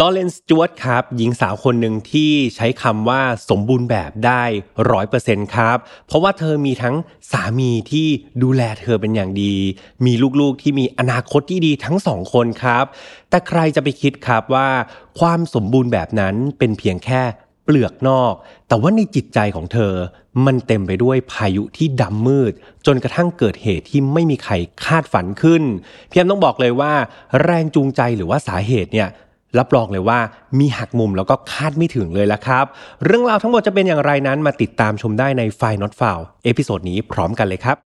ลอเรนส์จวดครับหญิงสาวคนหนึ่งที่ใช้คำว่าสมบูรณ์แบบได้ร้อยเปอร์เซ็นต์ครับ เพราะว่าเธอมีทั้งสามีที่ดูแลเธอเป็นอย่างดี มีลูกๆที่มีอนาคตที่ดีทั้งสองคนครับ แต่ใครจะไปคิดครับว่า ความสมบูรณ์แบบนั้นเป็นเพียงแค่เปลือกนอก แต่ว่าในจิตใจของเธอ มันเต็มไปด้วยพายุที่ดำมืด จนกระทั่งเกิดเหตุที่ไม่มีใครคาดฝันขึ้น พี่แฮมต้องบอกเลยว่า แรงจูงใจหรือว่าสาเหตุเนี่ย รับรองเลยว่ามีหักมุมแล้วก็คาดไม่ถึงเลยละครับ เรื่องราวทั้งหมดจะเป็นอย่างไรนั้นมาติดตามชมได้ใน File Not Found episode นี้พร้อมกันเลยครับ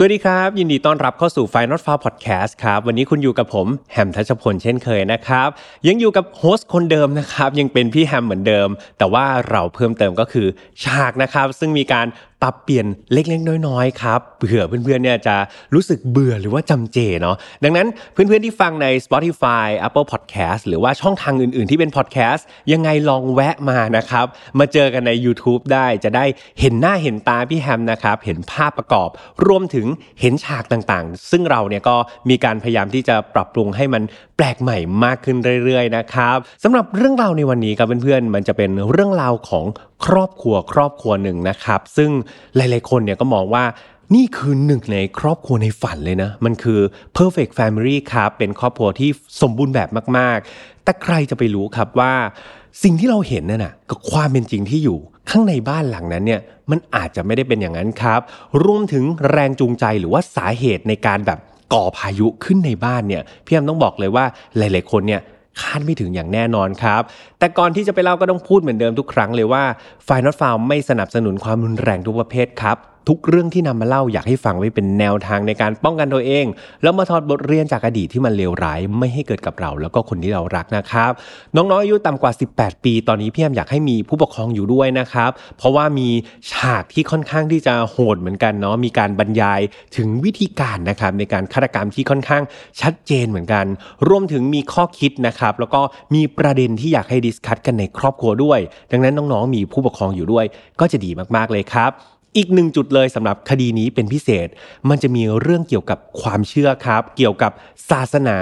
สวัสดีครับ ยินดีต้อนรับเข้าสู่ Final f a r Podcast ครับวันนี้คุณอยู่กับผมแฮมทัชพลเช่นเคยนะครับยังอยู่กับโฮสต์คนเดิมนะครับยังเป็นพี่แฮมเหมือนเดิม แต่ว่าเราเพิ่มเติมก็คือฉากนะครับซึ่งมีการ ปรับเปลี่ยนเล็กๆน้อยๆครับเผื่อเพื่อนๆเนี่ยจะรู้สึกเบื่อหรือว่าจำเจเนาะดังนั้นเพื่อนๆที่ฟังใน Spotify Apple Podcast หรือว่าช่องทางอื่นๆที่เป็น podcast ยังไงลองแวะมานะครับ มาเจอกันใน YouTube ได้จะได้เห็นหน้าเห็นตาพี่แฮมนะครับ เห็นภาพประกอบ รวมถึงเห็นฉากต่างๆ ซึ่งเราเนี่ยก็มีการพยายามที่จะปรับปรุงให้มันแปลกใหม่มากขึ้นเรื่อยๆนะครับสำหรับเรื่องราวในวันนี้ครับเพื่อนๆมันจะเป็นเรื่องราวของ ครอบครัวครอบครัวหนึ่งนะครับ ซึ่งหลายๆคนเนี่ยก็มองว่านี่คือหนึ่งในครอบครัวในฝันเลยนะ มันคือ perfect family ครับเป็นครอบครัวที่สมบูรณ์แบบมาก ๆ แต่ใครจะไปรู้ครับว่า สิ่งที่เราเห็นนั่นน่ะกับความเป็นจริงที่อยู่ข้างในบ้านหลังนั้นเนี่ยมันอาจจะไม่ได้เป็นอย่างนั้นครับ รวมถึงแรงจูงใจหรือว่าสาเหตุในการแบบก่อพายุขึ้นในบ้านเนี่ยพี่แอมต้องบอกเลยว่าหลาย ๆ คนเนี่ย คาดไม่ถึงอย่างแน่นอนครับ แต่ก่อนที่จะไปเล่าก็ต้องพูดเหมือนเดิมทุกครั้งเลยว่าไฟนอตฟาวไม่สนับสนุนความรุนแรงทุกประเภทครับ ทุกเรื่องที่นำมาเล่าอยากให้ฟังไว้เป็นแนวทางในการป้องกันตัวเอง แล้วมาถอดบทเรียนจากอดีตที่มันเลวร้ายไม่ให้เกิดกับเรา แล้วก็คนที่เรารักนะครับ น้องๆอายุต่ำกว่า 18 ปี ตอนนี้พี่แอมอยากให้มีผู้ปกครองอยู่ด้วยนะครับ เพราะว่ามีฉากที่ค่อนข้างที่จะโหดเหมือนกันเนาะมีการบรรยายถึงวิธีการนะครับในการฆาตกรรมที่ค่อนข้างชัดเจนเหมือนกัน รวมถึงมีข้อคิดนะครับแล้วก็มีประเด็นที่อยากให้ดิสคัตกันในครอบครัวด้วย ดังนั้นน้องๆมีผู้ปกครองอยู่ด้วย ก็จะดีมากๆเลยครับ อีกหนึ่งจุดเลยสำหรับคดีนี้เป็นพิเศษ มันจะมีเรื่องเกี่ยวกับความเชื่อครับ เกี่ยวกับศาสนา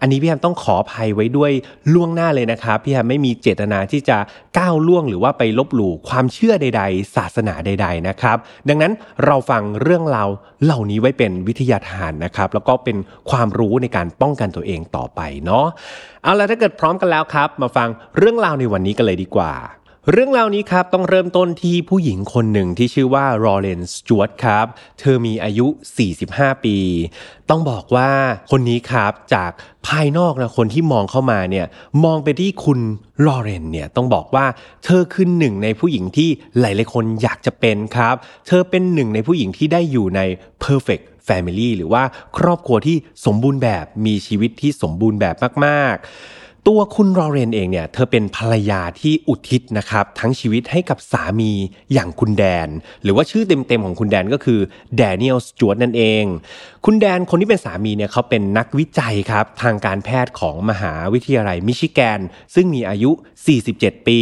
อันนี้พี่แฮมต้องขออภัยไว้ด้วยล่วงหน้าเลยนะครับ พี่แฮมไม่มีเจตนาที่จะก้าวล่วงหรือว่าไปลบหลู่ความเชื่อใด ๆ ศาสนาใด ๆนะครับ ดังนั้นเราฟังเรื่องราวเหล่านี้ไว้เป็นวิทยาทานนะครับ แล้วก็เป็นความรู้ในการป้องกันตัวเองต่อไปเนาะเอาละถ้าเกิดพร้อมกันแล้วครับ มาฟังเรื่องราวในวันนี้กันเลยดีกว่า เรื่องราวนี้ครับต้องเริ่มต้นที่ผู้หญิงคนหนึ่งที่ชื่อว่าโรเลนสจวตครับ เธอมีอายุ 45 ปี ต้องบอกว่าคนนี้ครับจากภายนอกนะคนที่มองเข้ามาเนี่ยมองไปที่คุณลอเรนเนี่ยต้องบอกว่าเธอคือหนึ่งในผู้หญิงที่หลายๆคนอยากจะเป็นครับ เธอเป็นหนึ่งในผู้หญิงที่ได้อยู่ใน perfect family หรือว่าครอบครัวที่สมบูรณ์แบบมีชีวิตที่สมบูรณ์แบบมากๆ ตัวคุณรอเรนเองเนี่ยเธอเป็นภรรยาที่อุทิศนะครับทั้งชีวิตให้กับสามีอย่างคุณแดน หรือว่าชื่อเต็มๆของคุณแดนก็คือแดเนียลสจวตนั่นเอง คุณแดนคนที่เป็นสามีเนี่ยเขาเป็นนักวิจัยครับทางการแพทย์ของมหาวิทยาลัยมิชิแกน ซึ่งมีอายุ 47 ปี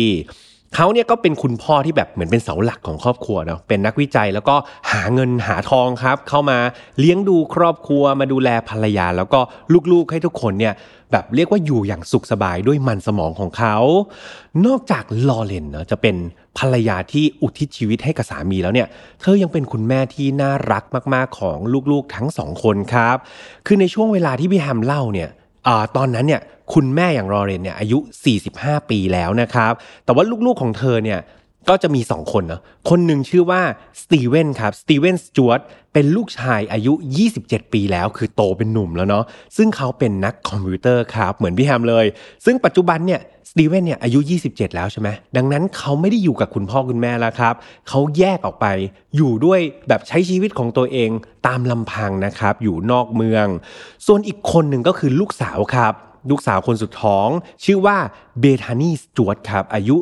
เขาเนี่ยก็เป็นคุณพ่อที่แบบเหมือนเป็นเสาหลักของครอบครัวเนาะเป็นนักวิจัยแล้วก็หาเงินหาทองครับ เข้ามาเลี้ยงดูครอบครัวมาดูแลภรรยา แล้วก็ลูกๆให้ทุกคนเนี่ยแบบเรียกว่าอยู่อย่างสุขสบายด้วยมันสมองของเขา นอกจากลอเรนเนาะจะเป็นภรรยาที่อุทิศชีวิตให้กับสามีแล้วเนี่ย เธอยังเป็นคุณแม่ที่น่ารักมากๆของลูกๆทั้งสองคนครับ คือในช่วงเวลาที่พี่แฮมเล่าเนี่ยตอนนั้นเนี่ย คุณแม่อย่างลอเรนเนี่ยอายุ 45 ปีแล้วนะครับ แต่ว่าลูกๆของเธอเนี่ยก็จะมีสองคนนะคนหนึ่งชื่อว่าสตีเวนครับสตีเวนสจวตเป็นลูกชายอายุ 27 ปีแล้ว คือโตเป็นหนุ่มแล้วเนาะซึ่งเขาเป็นนักคอมพิวเตอร์ครับ เหมือนพี่แฮมเลย ซึ่งปัจจุบันเนี่ยสตีเวนเนี่ยอายุ 27 แล้วใช่ไหมดังนั้นเขาไม่ได้อยู่กับคุณพ่อคุณแม่แล้วครับ เขาแยกออกไปอยู่ด้วยแบบใช้ชีวิตของตัวเองตามลำพังนะครับ อยู่นอกเมือง ส่วนอีกคนหนึ่งก็คือลูกสาวครับ ลูกสาวคนสุดท้อง ชื่อว่าเบธานีสจวตครับอายุ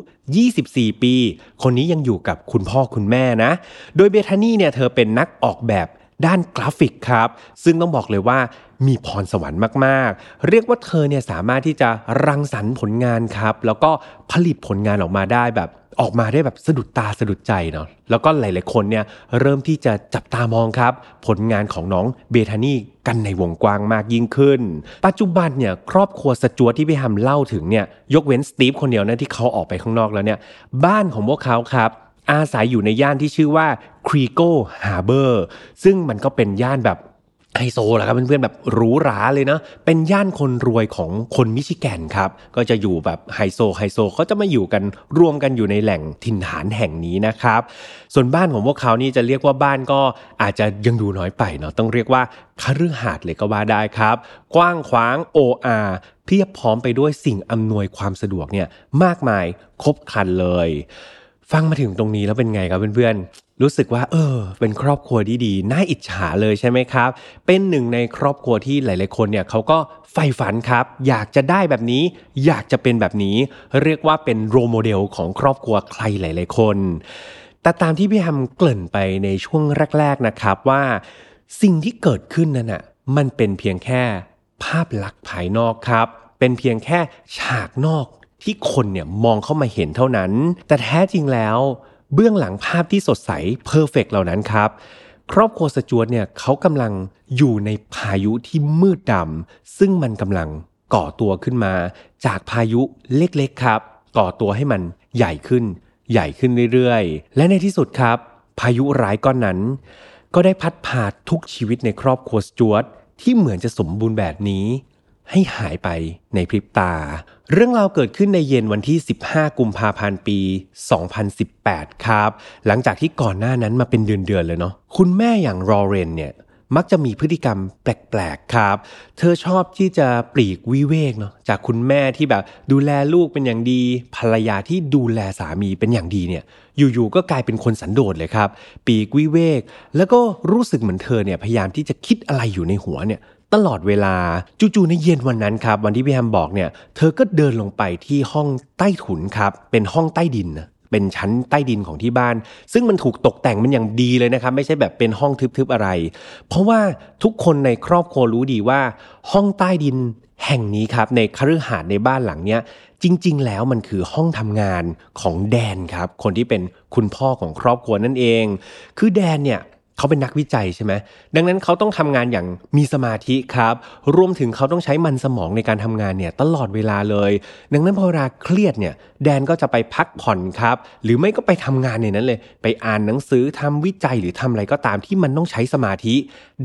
24 ปี คนนี้ยังอยู่กับคุณพ่อคุณแม่นะ โดยเบธานีเนี่ยเธอเป็นนักออกแบบด้านกราฟิกครับ ซึ่งต้องบอกเลยว่ามีพรสวรรค์มาก ๆ เรียกว่าเธอเนี่ยสามารถที่จะรังสรรค์ผลงานครับ แล้วก็ผลิตผลงานออกมาได้แบบ ออกมาได้แบบสะดุดตาสะดุดใจเนาะแล้วก็หลาย ๆ คนเนี่ยเริ่มที่จะจับตามองครับ ผลงานของน้องเบธานี่กันในวงกว้างมากยิ่งขึ้น ปัจจุบันเนี่ยครอบครัวสจวตที่พี่ฮัมเล่าถึงเนี่ยยกเว้นสตีฟคนเดียวนะที่เขาออกไปข้างนอกแล้วเนี่ยบ้านของพวกเขาครับ อาศัยอยู่ในย่านที่ชื่อว่าKeego Harbor ซึ่งมันก็เป็นย่านแบบ ไฮโซแหละครับเพื่อนๆแบบหรูหราเลยนะ เป็นย่านคนรวยของคนมิชิแกนครับ ก็จะอยู่แบบไฮโซไฮโซเขาจะมาอยู่กันรวมกันอยู่ในแหล่งถิ่นฐานแห่งนี้นะครับ ส่วนบ้านของพวกเขานี่จะเรียกว่าบ้านก็อาจจะยังดูน้อยไปเนาะต้องเรียกว่าคฤหาสน์เลยก็ว่าได้ครับ กว้างขวางโอ่อ่าเพียบพร้อมไปด้วยสิ่งอำนวยความสะดวกเนี่ยมากมายครบครันเลย ฟังมาถึงตรงนี้แล้วเป็นไงครับเพื่อนๆ รู้สึกว่า เออ เป็นครอบครัวที่ดีน่าอิจฉาเลยใช่ไหมครับ เป็นหนึ่งในครอบครัวที่หลาย ๆ คนเนี่ยเขาก็ใฝ่ฝันครับ อยากจะได้แบบนี้ อยากจะเป็นแบบนี้ เรียกว่าเป็นโรโมเดลของครอบครัวใครหลาย ๆ คน แต่ตามที่พี่ฮัมเกริ่นไปในช่วงแรก ๆ นะครับว่า สิ่งที่เกิดขึ้นนั้นอะ มันเป็นเพียงแค่ภาพลักษณ์ภายนอกครับ เป็นเพียงแค่ฉากนอกที่คนเนี่ยมองเข้ามาเห็นเท่านั้น แต่แท้จริงแล้ว เบื้องหลังภาพที่สดใส perfect เหล่านั้นครับ ครอบครัวสจวตเนี่ยเขากำลังอยู่ในพายุที่มืดดำซึ่งมันกำลังก่อตัวขึ้นมา จากพายุเล็กๆครับ ก่อตัวให้มันใหญ่ขึ้น ใหญ่ขึ้นเรื่อยๆ และในที่สุดครับ พายุร้ายก้อนนั้น ก็ได้พัดพาทุกชีวิตในครอบครัวสจวตที่เหมือนจะสมบูรณ์แบบนี้ ให้หายไปในพริบตา เรื่องราวเกิดขึ้นในเย็นวันที่ 15 กุมภาพันธ์ปี 2018 ครับ หลังจากที่ก่อนหน้านั้นมาเป็นเดือนๆเลยเนาะ คุณแม่อย่างรอเรนเนี่ยมักจะมีพฤติกรรมแปลกๆครับ เธอชอบที่จะปลีกวิเวกเนาะจากคุณแม่ที่แบบดูแลลูกเป็นอย่างดี ภรรยาที่ดูแลสามีเป็นอย่างดีเนี่ย อยู่ๆก็กลายเป็นคนสันโดษเลยครับ ปลีกวิเวก แล้วก็รู้สึกเหมือนเธอเนี่ยพยายามที่จะคิดอะไรอยู่ในหัวเนี่ย ตลอดเวลาจู่ๆในเย็นวันนั้นครับวันที่พี่แฮมบอกเนี่ยเธอก็เดินลงไปที่ห้องใต้ถุนครับเป็นห้องใต้ดินเป็นชั้นใต้ดินของที่บ้าน ซึ่งมันถูกตกแต่งมันอย่างดีเลยนะครับ ไม่ใช่แบบเป็นห้องทึบๆอะไร เพราะว่าทุกคนในครอบครัวรู้ดีว่า ห้องใต้ดินแห่งนี้ครับ ในคฤหาสน์ในบ้านหลังเนี้ยจริง ๆ แล้วมันคือห้องทำงานของแดนครับ คนที่เป็นคุณพ่อของครอบครัวนั่นเอง คือแดนเนี่ย เขาเป็นนักวิจัยใช่ไหมดังนั้นเขาต้องทำงานอย่างมีสมาธิครับ รวมถึงเขาต้องใช้มันสมองในการทำงานเนี่ยตลอดเวลาเลย ดังนั้นพอเวลาเครียดเนี่ยแดนก็จะไปพักผ่อนครับ หรือไม่ก็ไปทำงานในนั้นเลย ไปอ่านหนังสือทำวิจัยหรือทำอะไรก็ตามที่มันต้องใช้สมาธิ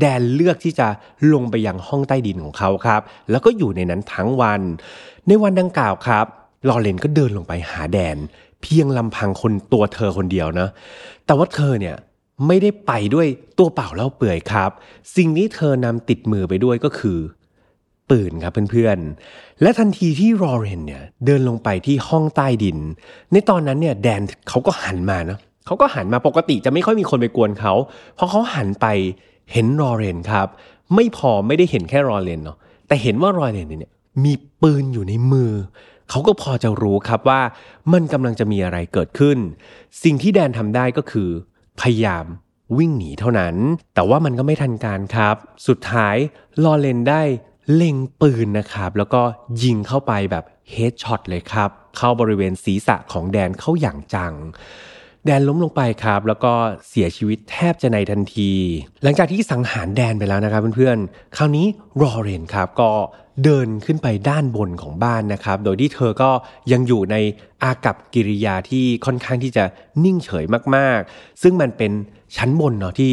แดนเลือกที่จะลงไปยังห้องใต้ดินของเขาครับ แล้วก็อยู่ในนั้นทั้งวัน ในวันดังกล่าวครับลอเรนก็เดินลงไปหาแดน เพียงลำพังคนตัวเธอคนเดียวนะ แต่ว่าเธอเนี่ย ไม่ได้ไปด้วยตัวเปล่าเล่าเปื่อยครับ สิ่งนี้เธอนำติดมือไปด้วยก็คือ ปืนครับเพื่อนๆ และทันทีที่รอเรนเนี่ยเดินลงไปที่ห้องใต้ดิน ในตอนนั้นเนี่ยแดนเขาก็หันมานะเขาก็หันมาปกติจะไม่ค่อยมีคนไปกวนเขา เพราะเขาหันไปเห็นรอเรนครับ ไม่พอไม่ได้เห็นแค่รอเรนเนาะแต่เห็นว่ารอเรนเนี่ยมีปืนอยู่ในมือ เขาก็พอจะรู้ครับว่ามันกำลังจะมีอะไรเกิดขึ้น สิ่งที่แดนทำได้ก็คือ พยายามวิ่งหนีเท่านั้น แต่ว่ามันก็ไม่ทันการครับ สุดท้ายลอเลนได้เล็งปืนนะครับ แล้วก็ยิงเข้าไปแบบเฮดช็อตเลยครับ เข้าบริเวณศีรษะของแดนเข้าอย่างจัง แดนล้มลงไปครับ แล้วก็เสียชีวิตแทบจะในทันที หลังจากที่สังหารแดนไปแล้วนะครับเพื่อนๆ คราวนี้รอเรนครับก็เดินขึ้นไปด้านบนของบ้านนะครับ โดยที่เธอก็ยังอยู่ในอากับกิริยาที่ค่อนข้างที่จะนิ่งเฉยมากๆ ซึ่งมันเป็นชั้นบนเนาะที่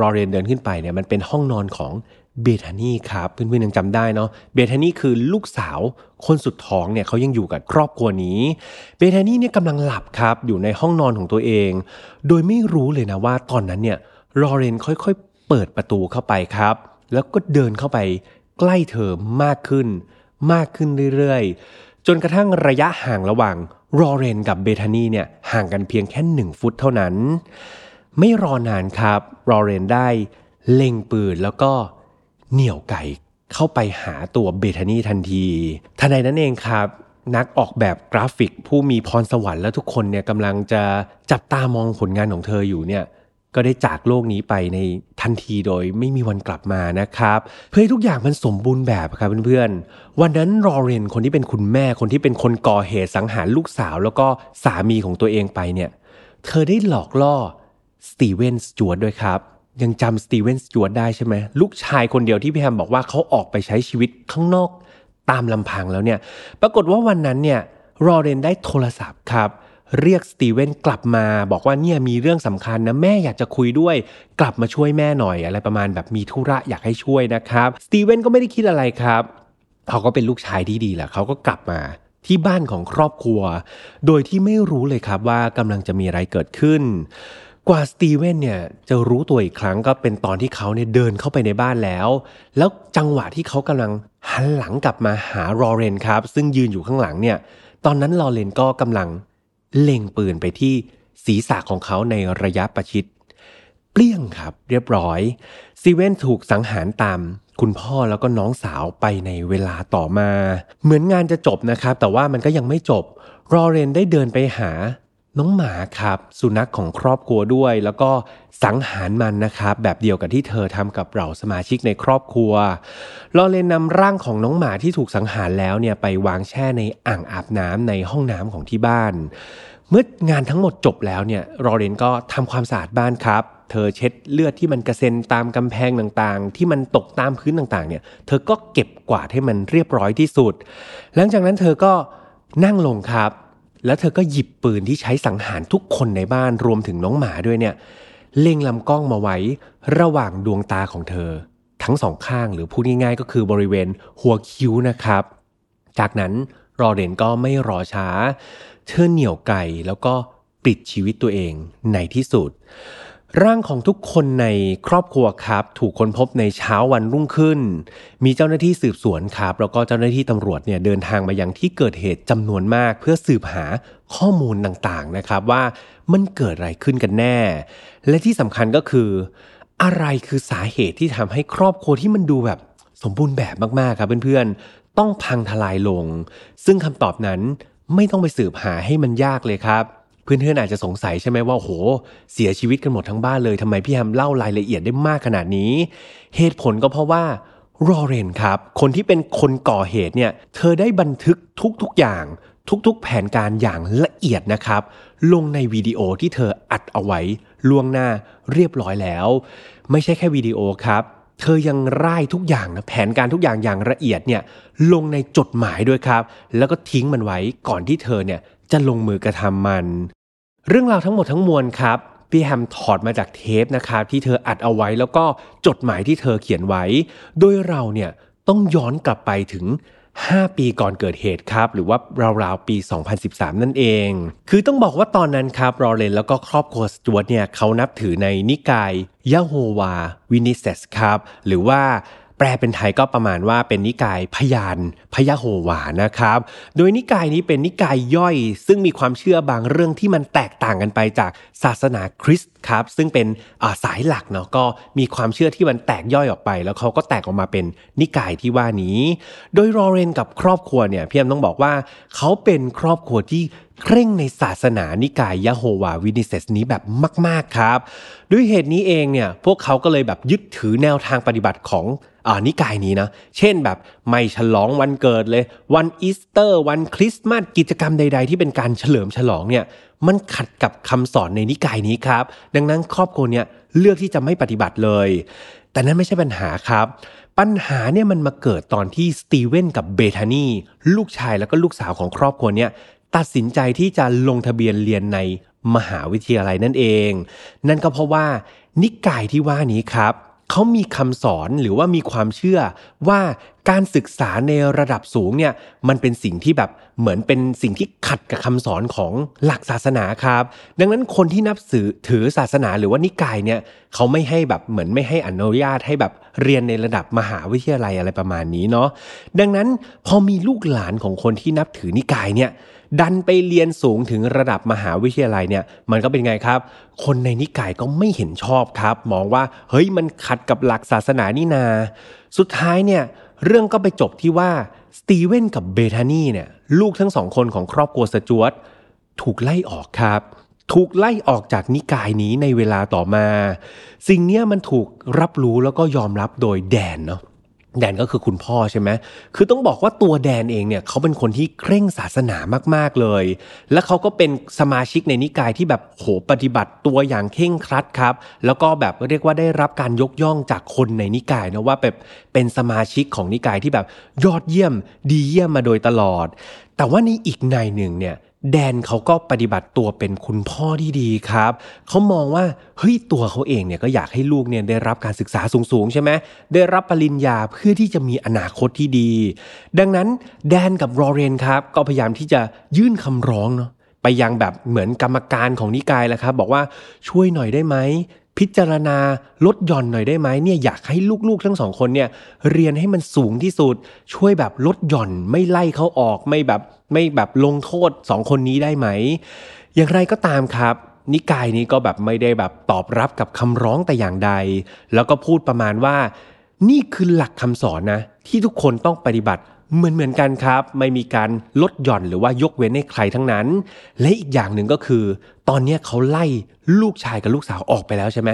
รอเรนเดินขึ้นไปเนี่ยมันเป็นห้องนอนของ เบธานีครับเพื่อนๆยังจำได้เนาะเบธานีคือลูกสาวคนสุดท้องเนี่ยเขายังอยู่กับครอบครัวนี้ เบธานีเนี่ยกำลังหลับครับอยู่ในห้องนอนของตัวเอง โดยไม่รู้เลยนะว่าตอนนั้นเนี่ยรอเรนค่อยๆเปิดประตูเข้าไปครับ แล้วก็เดินเข้าไปใกล้เธอมากขึ้น มากขึ้นเรื่อยๆ จนกระทั่งระยะห่างระหว่างรอเรนกับเบธานีเนี่ยห่างกันเพียงแค่หนึ่งฟุตเท่านั้น ไม่รอนานครับรอเรนได้เล็งปืนแล้วก็ เหนี่ยวไก่เข้าไปหาตัวเบธานีทันทีทันใดนั้นเองครับ นักออกแบบกราฟิกผู้มีพรสวรรค์และทุกคนเนี่ยกำลังจะจับตามองผลงานของเธออยู่เนี่ยก็ได้จากโลกนี้ไปในทันทีโดยไม่มีวันกลับมานะครับ เพื่อให้ทุกอย่างมันสมบูรณ์แบบครับเพื่อนๆ วันนั้นลอเรนคนที่เป็นคุณแม่คนที่เป็นคนก่อเหตุสังหารลูกสาว แล้วก็สามีของตัวเองไปเนี่ย เธอได้หลอกล่อสตีเวนสจวตด้วยครับ ยังจำสตีเวนสจวตได้ใช่ไหมลูกชายคนเดียวที่พี่แฮมบอกว่าเขาออกไปใช้ชีวิตข้างนอกตามลำพังแล้วเนี่ย ปรากฏว่าวันนั้นเนี่ยรอเรนได้โทรศัพท์ครับเรียกสตีเวนกลับมาบอกว่าเนี่ยมีเรื่องสำคัญนะแม่อยากจะคุยด้วย กลับมาช่วยแม่หน่อยอะไรประมาณแบบมีธุระอยากให้ช่วยนะครับสตีเวนก็ไม่ได้คิดอะไรครับเขาก็เป็นลูกชายที่ดีแหละเขาก็กลับมาที่บ้านของครอบครัว โดยที่ไม่รู้เลยครับว่ากำลังจะมีอะไรเกิดขึ้น กว่าสตีเวนเนี่ยจะรู้ตัวอีกครั้งก็เป็นตอนที่เขาเนี่ยเดินเข้าไปในบ้านแล้ว แล้วจังหวะที่เขากำลังหันหลังกลับมาหารอเรนครับ ซึ่งยืนอยู่ข้างหลังเนี่ย ตอนนั้นลอเรนก็กำลังเล็งปืนไปที่ศีรษะของเขาในระยะประชิดเปลี่ยงครับเรียบร้อยซีเว่นถูกสังหารตามคุณพ่อแล้วก็น้องสาวไปในเวลาต่อมา เหมือนงานจะจบนะครับ แต่ว่ามันก็ยังไม่จบรอเรนได้เดินไปหา น้องหมาครับ สุนัขของครอบครัวด้วย แล้วก็สังหารมันนะครับ แบบเดียวกับที่เธอทำกับเราสมาชิกในครอบครัวลอเรนนำร่างของน้องหมาที่ถูกสังหารแล้วเนี่ยไปวางแช่ในอ่างอาบน้ำในห้องน้ำของที่บ้าน เมื่องานทั้งหมดจบแล้วเนี่ยรอเรนก็ทำความสะอาดบ้านครับเธอเช็ดเลือดที่มันกระเซ็นตามกำแพงต่างๆ ที่มันตกตามพื้นต่างๆ เนี่ย เธอก็เก็บกวาดให้มันเรียบร้อยที่สุด หลังจากนั้นเธอก็นั่งลงครับ แล้วเธอก็หยิบปืนที่ใช้สังหารทุกคนในบ้านรวมถึงน้องหมาด้วยเนี่ย เล็งลำกล้องมาไว้ระหว่างดวงตาของเธอ ทั้งสองข้างหรือพูดง่ายๆ ก็คือบริเวณหัวคิ้วนะครับ จากนั้นรอเรนก็ไม่รอช้า เธอเหนี่ยวไก่แล้วก็ปิดชีวิตตัวเองในที่สุด ร่างของทุกคนในครอบครัวครับ ถูกค้นพบในเช้าวันรุ่งขึ้น มีเจ้าหน้าที่สืบสวนครับ แล้วก็เจ้าหน้าที่ตำรวจเนี่ยเดินทางมายังที่เกิดเหตุจำนวนมาก เพื่อสืบหาข้อมูลต่างๆนะครับว่ามันเกิดอะไรขึ้นกันแน่ และที่สำคัญก็คือ อะไรคือสาเหตุที่ทำให้ครอบครัวที่มันดูแบบสมบูรณ์แบบมากๆครับเพื่อนๆต้องพังทลายลง ซึ่งคำตอบนั้นไม่ต้องไปสืบหาให้มันยากเลยครับ เพื่อนๆอาจจะสงสัยใช่ไหมว่าโหเสียชีวิตกันหมดทั้งบ้านเลยทำไมพี่แฮมเล่ารายละเอียดได้มากขนาดนี้ เหตุผลก็เพราะว่ารอเรนครับ คนที่เป็นคนก่อเหตุเนี่ย เธอได้บันทึกทุกๆอย่าง ทุกๆแผนการอย่างละเอียดนะครับ ลงในวิดีโอที่เธออัดเอาไว้ล่วงหน้าเรียบร้อยแล้ว ไม่ใช่แค่วิดีโอครับเธอยังร่ายทุกอย่างนะแผนการทุกอย่างอย่างละเอียดเนี่ยลงในจดหมายด้วยครับ แล้วก็ทิ้งมันไว้ก่อนที่เธอเนี่ยจะลงมือกระทำมัน เรื่องราวทั้งหมดทั้งมวลครับพี่แฮมถอดมาจากเทปนะครับที่เธออัดเอาไว้แล้วก็จดหมายที่เธอเขียนไว้ โดยเราเนี่ยต้องย้อนกลับไปถึง 5 ปีก่อนเกิดเหตุครับ หรือว่าราวๆปี 2013 นั่นเอง คือต้องบอกว่าตอนนั้นครับรอเลนแล้วก็ครอบครัวสจวตเนี่ยเขานับถือในนิกายยะโฮวาวินิเซสครับ หรือว่า แปลเป็นไทยก็ประมาณว่าเป็นนิกายพยานพยาโฮวานะครับ โดยนิกายนี้เป็นนิกายย่อย ซึ่งมีความเชื่อบางเรื่องที่มันแตกต่างกันไปจากศาสนาคริสต์ครับ ซึ่งเป็นสายหลักเนาะก็มีความเชื่อที่มันแตกย่อยออกไป แล้วเขาก็แตกออกมาเป็นนิกายที่ว่านี้ โดยรอเรนกับครอบครัวเนี่ยพี่แอมต้องบอกว่าเขาเป็นครอบครัวที่เคร่งในศาสนานิกายยะโฮวาวินิเซสนี้แบบมาก ๆ ครับ ด้วยเหตุนี้เองเนี่ยพวกเขาก็เลยแบบยึดถือแนวทางปฏิบัติของ นิกายนี้นะ เช่นแบบไม่ฉลองวันเกิดเลย วันอีสเตอร์ วันคริสต์มาสกิจกรรมใด ๆ ที่เป็นการเฉลิมฉลองเนี่ยมันขัดกับคำสอนในนิกายนี้ครับ ดังนั้นครอบครัวเนี่ยเลือกที่จะไม่ปฏิบัติเลย แต่นั่นไม่ใช่ปัญหาครับ ปัญหาเนี่ยมันมาเกิดตอนที่สตีเวนกับเบธานีลูกชายแล้วก็ลูกสาวของครอบครัวเนี่ยตัดสินใจที่จะลงทะเบียนเรียนในมหาวิทยาลัยนั่นเอง นั่นก็เพราะว่านิกายที่ว่านี้ครับ เขามีคำสอนหรือว่ามีความเชื่อว่าการศึกษาในระดับสูงเนี่ยมันเป็นสิ่งที่แบบเหมือนเป็นสิ่งที่ขัดกับคำสอนของหลักศาสนาครับ ดังนั้นคนที่นับถือถือศาสนาหรือว่านิกายเนี่ยเขาไม่ให้แบบเหมือนไม่ให้อนุญาตให้แบบเรียนในระดับมหาวิทยาลัยอะไรประมาณนี้เนาะดังนั้นพอมีลูกหลานของคนที่นับถือนิกายเนี่ยดันไปเรียนสูงถึงระดับมหาวิทยาลัยเนี่ยมันก็เป็นไงครับ คนในนิกายก็ไม่เห็นชอบครับ มองว่าเฮ้ยมันขัดกับหลักศาสนานี่นา สุดท้ายเนี่ย เรื่องก็ไปจบที่ว่าสตีเวนกับเบธานีเนี่ยลูกทั้งสองคนของครอบครัวสจวตถูกไล่ออกครับ ถูกไล่ออกจากนิกายนี้ในเวลาต่อมา สิ่งนี้มันถูกรับรู้แล้วก็ยอมรับโดยแดนเนาะ แดนก็คือคุณพ่อใช่ไหม คือต้องบอกว่าตัวแดนเองเนี่ยเขาเป็นคนที่เคร่งศาสนามากๆเลย และเขาก็เป็นสมาชิกในนิกายที่แบบโหปฏิบัติตัวอย่างเคร่งครัดครับ แล้วก็แบบเรียกว่าได้รับการยกย่องจากคนในนิกายนะว่าแบบเป็นสมาชิกของนิกายที่แบบยอดเยี่ยมดีเยี่ยมมาโดยตลอด แต่ว่าในอีกในหนึ่งเนี่ย แดนเขาก็ปฏิบัติตัวเป็นคุณพ่อที่ดีครับ เขามองว่าเฮ้ยตัวเขาเองเนี่ยก็อยากให้ลูกเนี่ยได้รับการศึกษาสูงๆใช่ไหมได้รับปริญญาเพื่อที่จะมีอนาคตที่ดี ดังนั้นแดนกับรอเรนครับก็พยายามที่จะยื่นคำร้องเนาะไปยังแบบเหมือนกรรมการของนิกายแหละครับ บอกว่าช่วยหน่อยได้ไหม พิจารณาลดหย่อนหน่อยได้ไหมเนี่ยอยากให้ลูกๆทั้งสองคนเนี่ยเรียนให้มันสูงที่สุด ช่วยแบบลดหย่อนไม่ไล่เขาออกไม่แบบไม่แบบลงโทษสองคนนี้ได้ไหม อย่างไรก็ตามครับ นิกายนี้ก็แบบไม่ได้แบบตอบรับกับคำร้องแต่อย่างใด แล้วก็พูดประมาณว่า นี่คือหลักคำสอนนะ ที่ทุกคนต้องปฏิบัติเหมือนเหมือนกันครับ ไม่มีการลดหย่อนหรือว่ายกเว้นให้ใครทั้งนั้น และอีกอย่างหนึ่งก็คือ ตอนนี้เขาไล่ ลูกชายกับลูกสาวออกไปแล้วใช่ไหม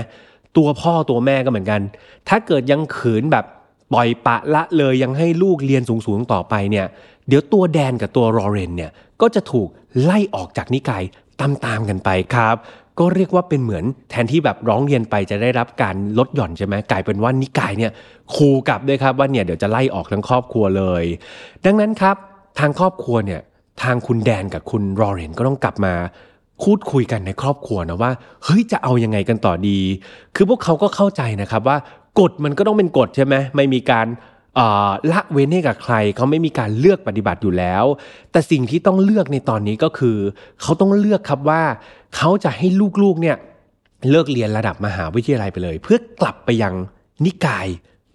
ตัวพ่อตัวแม่ก็เหมือนกัน ถ้าเกิดยังขืนแบบปล่อยปะละเลยยังให้ลูกเรียนสูงๆต่อไปเนี่ยเดี๋ยวตัวแดนกับตัวรอเรนเนี่ยก็จะถูกไล่ออกจากนิกายตามๆกันไปครับ ก็เรียกว่าเป็นเหมือนแทนที่แบบร้องเรียนไปจะได้รับการลดหย่อนใช่ไหมกลายเป็นว่านิกายเนี่ยคูกลับด้วยครับว่าเนี่ยเดี๋ยวจะไล่ออกทั้งครอบครัวเลย ดังนั้นครับทางครอบครัวเนี่ยทางคุณแดนกับคุณรอเรนก็ต้องกลับมา พูดคุยกันในครอบครัวนะว่าเฮ้ยจะเอายังไงกันต่อดี คือพวกเขาก็เข้าใจนะครับว่ากฎมันก็ต้องเป็นกฎใช่ไหมไม่มีการละเว้นให้กับใครเขาไม่มีการเลือกปฏิบัติอยู่แล้ว แต่สิ่งที่ต้องเลือกในตอนนี้ก็คือ เขาต้องเลือกครับว่า เขาจะให้ลูกๆเนี่ยเลิกเรียนระดับมหาวิทยาลัยไปเลย เพื่อกลับไปยังนิกาย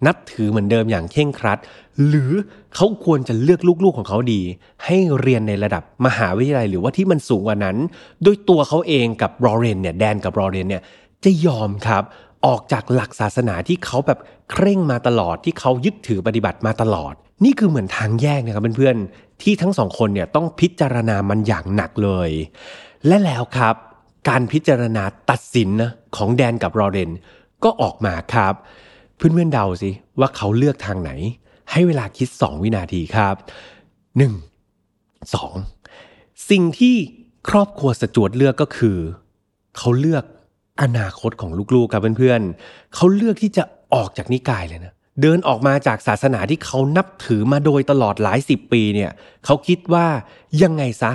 นับถือเหมือนเดิมอย่างเข่งครัด หรือเขาควรจะเลือกลูกๆของเขาดี ให้เรียนในระดับมหาวิทยาลัยหรือว่าที่มันสูงกว่านั้น โดยตัวเขาเองกับรอเรนเนี่ยแดนกับรอเรนเนี่ยจะยอมครับออกจากหลักศาสนาที่เขาแบบเคร่งมาตลอดที่เขายึดถือปฏิบัติมาตลอด นี่คือเหมือนทางแยกนะครับเพื่อนๆที่ทั้งสองคนเนี่ยต้องพิจารณามันอย่างหนักเลย และแล้วครับ การพิจารณาตัดสินนะของแดนกับรอเรนก็ออกมาครับ เพื่อนๆเดาสิว่าเขาเลือกทางไหน ให้เวลาคิด 2 วินาทีครับ 1 2 สิ่งที่ครอบครัวสจวดเลือกก็คือ เขาเลือกอนาคตของลูกๆครับเพื่อนๆเขาเลือกที่จะออกจากนิกายเลยนะเดินออกมาจากศาสนาที่เขานับถือมาโดยตลอดหลายสิบปีเนี่ยเขาคิดว่ายังไงซะ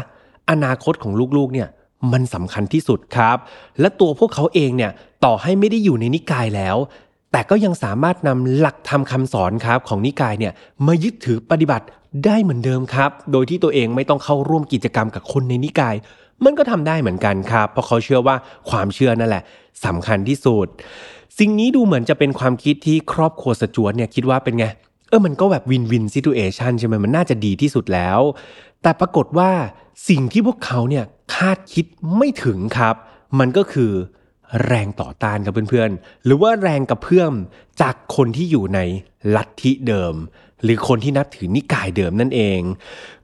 อนาคตของลูกๆเนี่ยมันสำคัญที่สุดครับ และตัวพวกเขาเองเนี่ยต่อให้ไม่ได้อยู่ในนิกายแล้ว แต่ก็ยังสามารถนำหลักธรรมคาสอนครับของนิกายเนี่ยมายึดถือปฏิบัติได้เหมือนเดิมครับ โดยที่ตัวเองไม่ต้องเข้าร่วมกิจกรรมกับคนในนิกาย มันก็ทำได้เหมือนกันครับ เพราะเขาเชื่อว่าความเชื่อนั่นแหละสำคัญที่สุด สิ่งนี้ดูเหมือนจะเป็นความคิดที่ครอบครัวสจวตเนี่ยคิดว่าเป็นไง เออมันก็แบบวินวินซิทูเอชันใช่ไหมมันน่าจะดีที่สุดแล้ว แต่ปรากฏว่าสิ่งที่พวกเขาเนี่ยคาดคิดไม่ถึงครับ มันก็คือ แรงต่อต้านกับเพื่อนๆ หรือว่าแรงกระเพื่อมจากคนที่อยู่ในลัทธิเดิม หรือคนที่นับถือนิกายเดิมนั่นเอง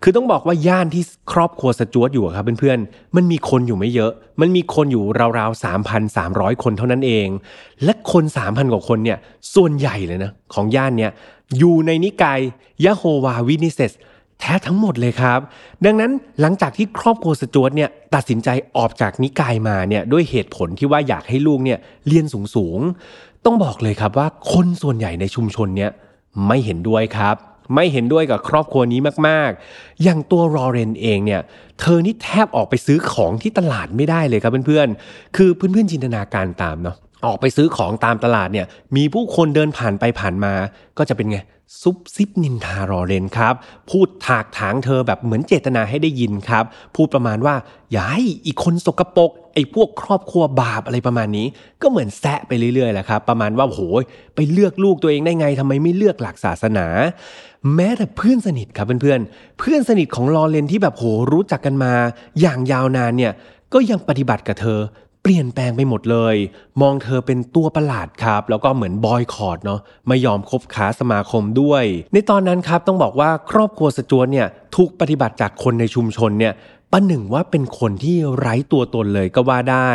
คือต้องบอกว่าย่านที่ครอบครัวสจวตอยู่ครับเพื่อนๆ มันมีคนอยู่ไม่เยอะ มันมีคนอยู่ราวๆสามพันสามร้อยคนเท่านั้นเอง และคนสามพันกว่าคนเนี่ย ส่วนใหญ่เลยนะ ของย่านเนี่ยอยู่ในนิกายยะโฮวาวินิเซส แท้ทั้งหมดเลยครับ ดังนั้นหลังจากที่ครอบครัวสจวตเนี่ยตัดสินใจออกจากนิกายมาเนี่ยด้วยเหตุผลที่ว่าอยากให้ลูกเนี่ยเรียนสูงๆ ต้องบอกเลยครับว่าคนส่วนใหญ่ในชุมชนเนี่ยไม่เห็นด้วยครับ ไม่เห็นด้วยกับครอบครัวนี้มากๆ อย่างตัวรอเรนเองเนี่ยเธอนี่แทบออกไปซื้อของที่ตลาดไม่ได้เลยครับเพื่อนๆ คือเพื่อนๆจินตนาการตามเนาะ ออกไปซื้อของตามตลาดเนี่ย มีผู้คนเดินผ่านไปผ่านมา ก็จะเป็นไง ซุบซิบนินทารอเรนครับ พูดถากถางเธอแบบเหมือนเจตนาให้ได้ยินครับ พูดประมาณว่า อย่าให้อีกคนสกรปรกไอ้พวกครอบครัวบาปอะไรประมาณนี้ ก็เหมือนแซะไปเรื่อยๆแหละครับ ประมาณว่าโหยไปเลือกลูกตัวเองได้ไงทำไมไม่เลือกหลักศาสนา แม้แต่เพื่อนสนิทครับเพื่อนๆ เพื่อนสนิทของลอเรนที่แบบโหรู้จักกันมา อย่างยาวนานเนี่ยก็ยังปฏิบัติกับเธอ เปลี่ยนแปลงไปหมดเลย มองเธอเป็นตัวประหลาดครับ แล้วก็เหมือนบอยคอร์ดเนาะไม่ยอมคบค้าสมาคมด้วย ในตอนนั้นครับต้องบอกว่าครอบครัวสจวตเนี่ยถูกปฏิบัติจากคนในชุมชนเนี่ยประหนึ่งว่าเป็นคนที่ไร้ตัวตนเลยก็ว่าได้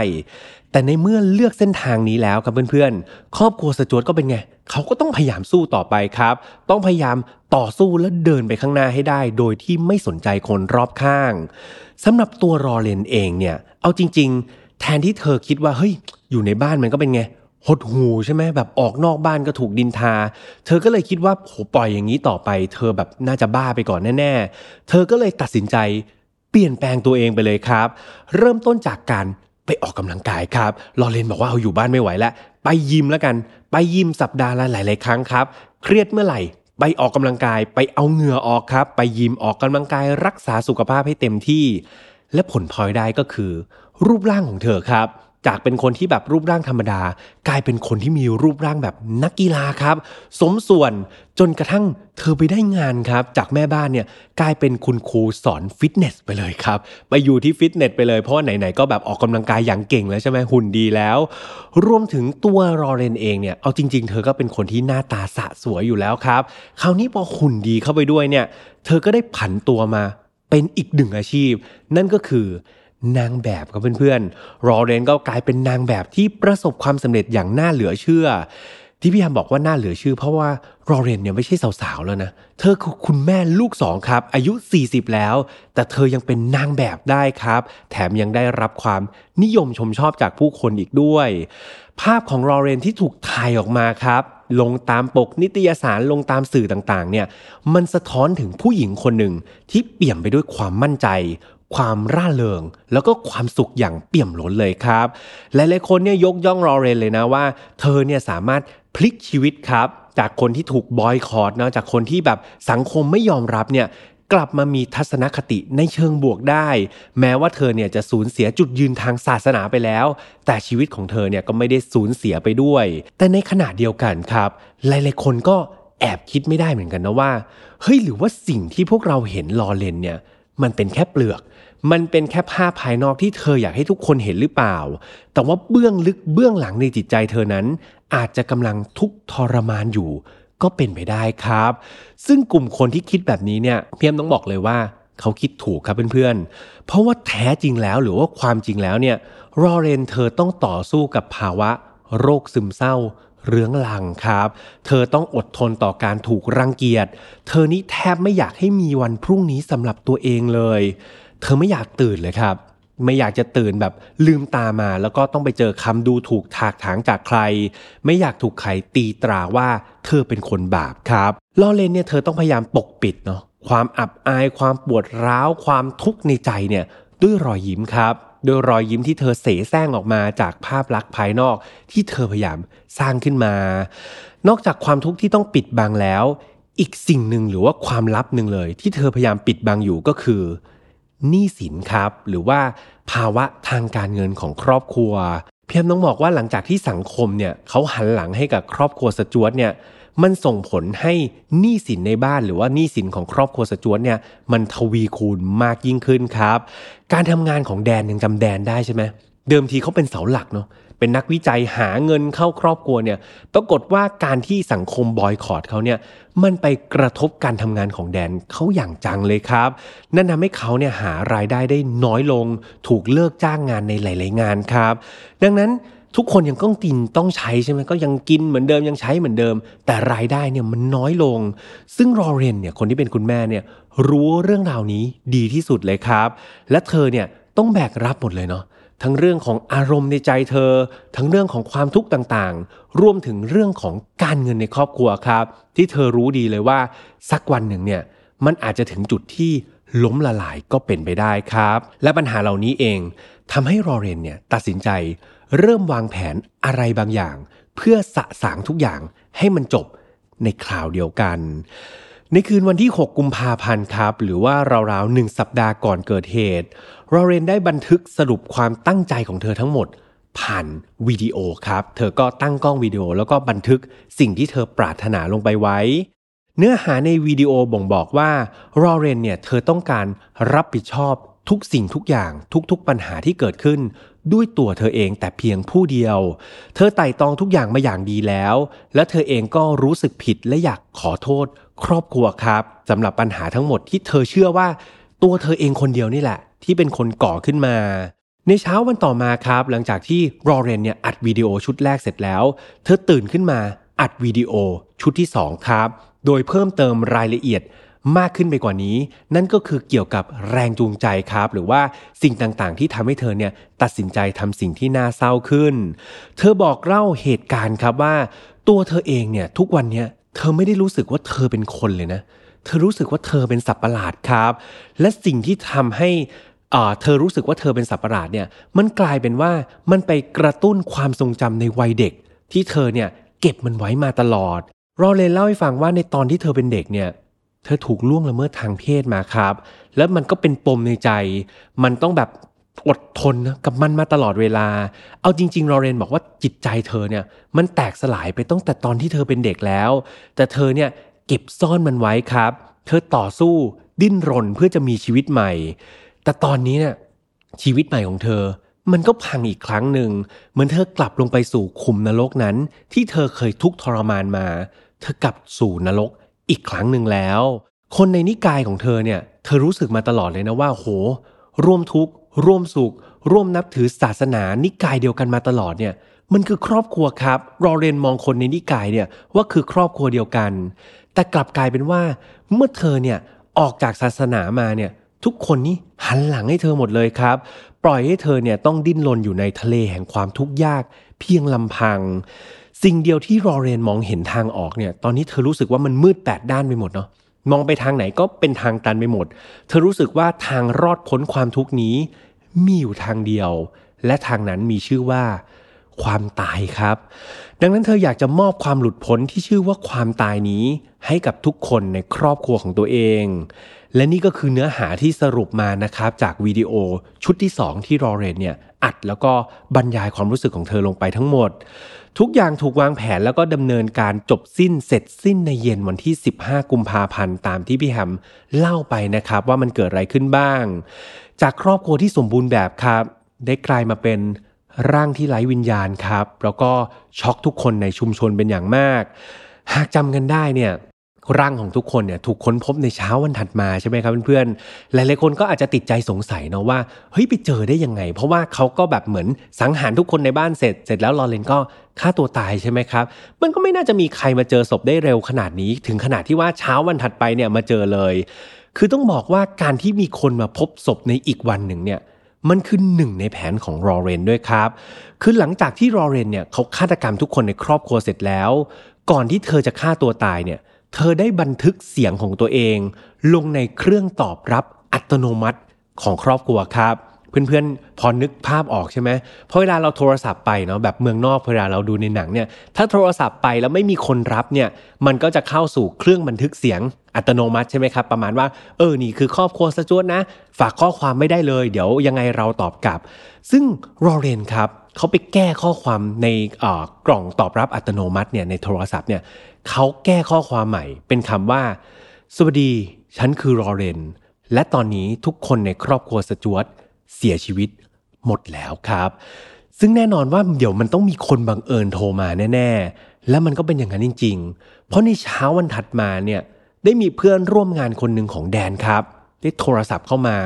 แต่ในเมื่อเลือกเส้นทางนี้แล้วครับเพื่อนๆ ครอบครัวสจวตก็เป็นไง เขาก็ต้องพยายามสู้ต่อไปครับ ต้องพยายามต่อสู้และเดินไปข้างหน้าให้ได้ โดยที่ไม่สนใจคนรอบข้างสำหรับตัวรอเลนเองเนี่ย เอาจริง ๆ แทนที่เธอคิดว่าเฮ้ย อยู่ในบ้านมันก็เป็นไงหดหูใช่ไหมแบบออกนอกบ้านก็ถูกดินทา เธอก็เลยคิดว่าโหปล่อยอย่างนี้ต่อไป เธอแบบน่าจะบ้าไปก่อนแน่ๆ เธอก็เลยตัดสินใจเปลี่ยนแปลงตัวเองไปเลยครับ เริ่มต้นจากการไปออกกำลังกายครับลอเรนบอกว่าเอาอยู่บ้านไม่ไหวแล้วไปยิมแล้วกัน ไปยิมสัปดาห์ละหลาย ๆ ครั้งครับ เครียดเมื่อไหร่ไปออกกำลังกายไปเอาเหงื่อออกครับ ไปยิมออกกำลังกายรักษาสุขภาพให้เต็มที่ และผลพลอยได้ก็คือ รูปร่างของเธอครับ จากเป็นคนที่แบบรูปร่างธรรมดา กลายเป็นคนที่มีรูปร่างแบบนักกีฬาครับ สมส่วนจนกระทั่งเธอไปได้งานครับ จากแม่บ้านเนี่ยกลายเป็นคุณครูสอนฟิตเนสไปเลยครับ ไปอยู่ที่ฟิตเนสไปเลยเพราะไหนๆก็แบบออกกำลังกายอย่างเก่งแล้วใช่ไหมหุ่นดีแล้ว รวมถึงตัวรอเรนเองเนี่ยเอาจริง ๆ เธอก็เป็นคนที่หน้าตาสะสวยอยู่แล้วครับ คราวนี้พอหุ่นดีเข้าไปด้วยเนี่ย เธอก็ได้ผันตัวมาเป็นอีกหนึ่งอาชีพ นั่นก็คือ นางแบบกับเพื่อนๆรอเรนก็กลายเป็นนางแบบที่ประสบความสำเร็จอย่างน่าเหลือเชื่อ ที่พี่ยามบอกว่าน่าเหลือเชื่อ เพราะว่ารอเรนเนี่ยไม่ใช่สาวๆแล้วนะ เธอคือคุณแม่ลูกสองครับ อายุ 40 แล้ว แต่เธอยังเป็นนางแบบได้ครับ แถมยังได้รับความนิยมชมชอบจากผู้คนอีกด้วย ภาพของรอเรนที่ถูกถ่ายออกมาครับลงตามปกนิตยสารลงตามสื่อต่างๆเนี่ยมันสะท้อนถึงผู้หญิงคนหนึ่งที่เปี่ยมไปด้วยความมั่นใจ ความร่าเริง แล้วก็ความสุขอย่างเปี่ยมล้นเลยครับ หลายๆคนเนี่ยยกย่องรอเรนเลยนะว่า เธอเนี่ยสามารถพลิกชีวิตครับ จากคนที่ถูกบอยคอรดนะจากคนที่แบบสังคมไม่ยอมรับเนี่ยกลับมามีทัศนคติในเชิงบวกได้ แม้ว่าเธอเนี่ยจะสูญเสียจุดยืนทางศาสนาไปแล้ว แต่ชีวิตของเธอเนี่ยก็ไม่ได้สูญเสียไปด้วย แต่ในขณะเดียวกันครับ หลายๆคนก็แอบคิดไม่ได้เหมือนกันนะว่าเฮ้ยหรือว่าสิ่งที่พวกเราเห็นรอเลนเนี่ยมันเป็นแค่เปลือก มันเป็นแค่ภาพภายนอกที่เธออยากให้ทุกคนเห็นหรือเปล่า แต่ว่าเบื้องลึกเบื้องหลังในจิตใจเธอนั้น อาจจะกำลังทุกทรมานอยู่ ก็เป็นไปได้ครับ ซึ่งกลุ่มคนที่คิดแบบนี้เนี่ยเพียมต้องบอกเลยว่าเขาคิดถูกครับเพื่อนๆ เพราะว่าแท้จริงแล้วหรือว่าความจริงแล้วเนี่ยรอเรนเธอต้องต่อสู้กับภาวะโรคซึมเศร้าเรื้องลังครับ เธอต้องอดทนต่อการถูกรังเกียจ เธอนี้แทบไม่อยากให้มีวันพรุ่งนี้สำหรับตัวเองเลย เธอไม่อยากตื่นเลยครับ ไม่อยากจะตื่นแบบลืมตามา แล้วก็ต้องไปเจอคำดูถูกถากถางจากใคร ไม่อยากถูกใครตีตราว่าเธอเป็นคนบาปครับลอเลนเนี่ยเธอต้องพยายามปกปิดเนาะความอับอายความปวดร้าวความทุกข์ในใจเนี่ยด้วยรอยยิ้มครับด้วยรอยยิ้มที่เธอเสแสร้งออกมาจากภาพลักษณ์ภายนอกที่เธอพยายามสร้างขึ้นมา นอกจากความทุกข์ที่ต้องปิดบังแล้ว อีกสิ่งหนึ่งหรือว่าความลับหนึ่งเลย ที่เธอพยายามปิดบังอยู่ก็คือ หนี้สินครับ หรือว่าภาวะทางการเงินของครอบครัว เพียมต้องบอกว่าหลังจากที่สังคมเนี่ยเขาหันหลังให้กับครอบครัวสจวตเนี่ยมันส่งผลให้หนี้สินในบ้านหรือว่าหนี้สินของครอบครัวสจวตเนี่ยมันทวีคูณมากยิ่งขึ้นครับ การทำงานของแดนยังจำแดนได้ใช่ไหมเดิมทีเขาเป็นเสาหลักเนาะ เป็นนักวิจัยหาเงินเข้าครอบครัวเนี่ยปรากฏว่าการที่สังคมบอยคอรดเขาเนี่ยมันไปกระทบการทำงานของแดนเขาอย่างจังเลยครับ นั่นทำให้เขาเนี่ยหารายได้ได้น้อยลง ถูกเลิกจ้างงานในหลาย ๆ งานครับ ดังนั้นทุกคนยังต้องกินต้องใช้ใช่ไหมก็ยังกินเหมือนเดิมยังใช้เหมือนเดิม แต่รายได้เนี่ยมันน้อยลง ซึ่งรอเรนเนี่ยคนที่เป็นคุณแม่เนี่ยรู้เรื่องราวนี้ดีที่สุดเลยครับ และเธอเนี่ยต้องแบกรับหมดเลยเนาะ ทั้งเรื่องของอารมณ์ในใจเธอ ทั้งเรื่องของความทุกข์ต่างๆ รวมถึงเรื่องของการเงินในครอบครัวครับ ที่เธอรู้ดีเลยว่าสักวันหนึ่งเนี่ยมันอาจจะถึงจุดที่ล้มละลายก็เป็นไปได้ครับ และปัญหาเหล่านี้เองทำให้รอเรนเนี่ยตัดสินใจ เริ่มวางแผนอะไรบางอย่าง เพื่อสะสางทุกอย่างให้มันจบในคราวเดียวกัน ในคืนวันที่ 6 กุมภาพันธ์ครับ หรือว่าราวๆหนึ่งสัปดาห์ก่อนเกิดเหตุรอเรนได้บันทึกสรุปความตั้งใจของเธอทั้งหมด ผ่านวิดีโอครับ เธอก็ตั้งกล้องวิดีโอแล้วก็บันทึกสิ่งที่เธอปรารถนาลงไปไว้ เนื้อหาในวิดีโอบ่งบอกว่ารอเรนเนี่ยเธอต้องการรับผิดชอบทุกสิ่งทุกอย่างทุกๆปัญหาที่เกิดขึ้น ด้วยตัวเธอเองแต่เพียงผู้เดียว เธอไต่ตองทุกอย่างมาอย่างดีแล้ว และเธอเองก็รู้สึกผิดและอยากขอโทษ ครอบครัวครับสำหรับปัญหาทั้งหมดที่เธอเชื่อว่า ตัวเธอเองคนเดียวนี่แหละ ที่เป็นคนก่อขึ้นมา ในเช้าวันต่อมาครับ หลังจากที่รอเรนเนี่ยอัดวิดีโอชุดแรกเสร็จแล้ว เธอตื่นขึ้นมาอัดวิดีโอชุดที่ 2 ครับ โดยเพิ่มเติมรายละเอียดมากขึ้นไปกว่านี้ นั่นก็คือเกี่ยวกับแรงจูงใจครับ หรือว่าสิ่งต่างๆ ที่ทำให้เธอเนี่ยตัดสินใจทำสิ่งที่น่าเศร้าขึ้น เธอบอกเล่าเหตุการณ์ครับว่า ตัวเธอเองเนี่ยทุกวันเนี่ย เธอไม่ได้รู้สึกว่าเธอเป็นคนเลยนะ เธอรู้สึกว่าเธอเป็นสัตว์ประหลาดครับ และสิ่งที่ทำให้เธอรู้สึกว่าเธอเป็นสัตว์ประหลาดเนี่ย มันกลายเป็นว่ามันไปกระตุ้นความทรงจำในวัยเด็ก ที่เธอเนี่ยเก็บมันไว้มาตลอดรอเลนเล่าให้ฟังว่าในตอนที่เธอเป็นเด็กเนี่ยเธอถูกล่วงละเมิดทางเพศมาครับ แล้วมันก็เป็นปมในใจ มันต้องแบบ อดทนกับมันมาตลอดเวลา เอาจริงๆลอเรนบอกว่าจิตใจเธอเนี่ยมันแตกสลายไปตั้งแต่ตอนที่เธอเป็นเด็กแล้ว แต่เธอเนี่ยเก็บซ่อนมันไว้ครับ เธอต่อสู้ดิ้นรนเพื่อจะมีชีวิตใหม่ แต่ตอนนี้เนี่ยชีวิตใหม่ของเธอ มันก็พังอีกครั้งหนึ่ง เหมือนเธอกลับลงไปสู่ขุมนรกนั้น ที่เธอเคยทุกทรมานมา เธอกลับสู่นรกอีกครั้งหนึ่งแล้ว คนในนิกายของเธอเนี่ย เธอรู้สึกมาตลอดเลยนะว่า โห ร่วมทุกข์ ร่วมสุข ร่วมนับถือศาสนานิกายเดียวกันมาตลอดเนี่ยมันคือครอบครัวครับ รอเรนมองคนในนิกายเนี่ยว่าคือครอบครัวเดียวกัน แต่กลับกลายเป็นว่า เมื่อเธอเนี่ยออกจากศาสนามาเนี่ยทุกคนนี่หันหลังให้เธอหมดเลยครับ ปล่อยให้เธอเนี่ยต้องดิ้นรนอยู่ในทะเลแห่งความทุกข์ยาก เพียงลำพัง สิ่งเดียวที่รอเรนมองเห็นทางออกเนี่ยตอนนี้เธอรู้สึกว่ามันมืดแปดด้านไปหมดเนาะมองไปทางไหนก็เป็นทางตันไปหมด เธอรู้สึกว่าทางรอดพ้นความทุกนี้ มีอยู่ทางเดียว และทางนั้นมีชื่อว่า ความตายครับ ดังนั้นเธออยากจะมอบความหลุดพ้นที่ชื่อว่าความตายนี้ให้กับทุกคนในครอบครัวของตัวเอง และนี่ก็คือเนื้อหาที่สรุปมานะครับ จากวิดีโอชุดที่ 2 ที่รอเรนเนี่ยอัดแล้วก็บรรยายความรู้สึกของเธอลงไปทั้งหมด ทุกอย่างถูกวางแผนแล้วก็ดำเนินการจบสิ้นเสร็จสิ้นในเย็นวันที่ 15 กุมภาพันธ์ตามที่พี่แฮมเล่าไปนะครับว่ามันเกิดอะไรขึ้นบ้าง จากครอบครัวที่สมบูรณ์แบบครับ ได้กลายมาเป็นร่างที่ไร้วิญญาณครับ แล้วก็ช็อกทุกคนในชุมชนเป็นอย่างมาก หากจำกันได้เนี่ยร่างของทุกคนเนี่ยถูกค้นพบในเช้าวันถัดมาใช่ไหมครับเพื่อนๆ หลายๆคนก็อาจจะติดใจสงสัยเนาะว่าเฮ้ยไปเจอได้ยังไง เพราะว่าเขาก็แบบเหมือนสังหารทุกคนในบ้านเสร็จ เสร็จแล้วลอเรนก็ฆ่าตัวตายใช่ไหมครับ มันก็ไม่น่าจะมีใครมาเจอศพได้เร็วขนาดนี้ ถึงขนาดที่ว่าเช้าวันถัดไปเนี่ยมาเจอเลย คือต้องบอกว่าการที่มีคนมาพบศพในอีกวันหนึ่งเนี่ยมันคือหนึ่งในแผนของรอเรนด้วยครับ คือหลังจากที่รอเรนเนี่ยเขาฆาตกรรมทุกคนในครอบครัวเสร็จแล้ว ก่อนที่เธอจะฆ่าตัวตายเนี่ย เธอได้บันทึกเสียงของตัวเอง ลงในเครื่องตอบรับอัตโนมัติของครอบครัวครับ เพื่อนๆ พอนึกภาพออกใช่ไหมเพราะเวลาเราโทรศัพท์ไปเนาะแบบเมืองนอกเวลาเราดูในหนังเนี่ยถ้าโทรศัพท์ไปแล้วไม่มีคนรับเนี่ยมันก็จะเข้าสู่เครื่องบันทึกเสียงอัตโนมัติใช่ไหมครับ ประมาณว่าเออนี่คือครอบครัวสจวตนะ ฝากข้อความไม่ได้เลย เดี๋ยวยังไงเราตอบกลับ ซึ่งรอเรนครับเขาไปแก้ข้อความในกล่องตอบรับอัตโนมัติเนี่ยในโทรศัพท์เนี่ยเขาแก้ข้อความใหม่ เป็นคำว่า สวัสดี ฉันคือรอเรนและตอนนี้ทุกคนในครอบครัวสจวต เสียชีวิตหมดแล้วครับ ซึ่งแน่นอนว่าเดี๋ยวมันต้องมีคนบังเอิญโทรมาแน่ ๆ และมันก็เป็นอย่างนั้นจริง ๆ เพราะในเช้าวันถัดมาเนี่ยได้มีเพื่อนร่วมงานคนหนึ่งของแดนครับ ได้โทรศัพท์เข้ามา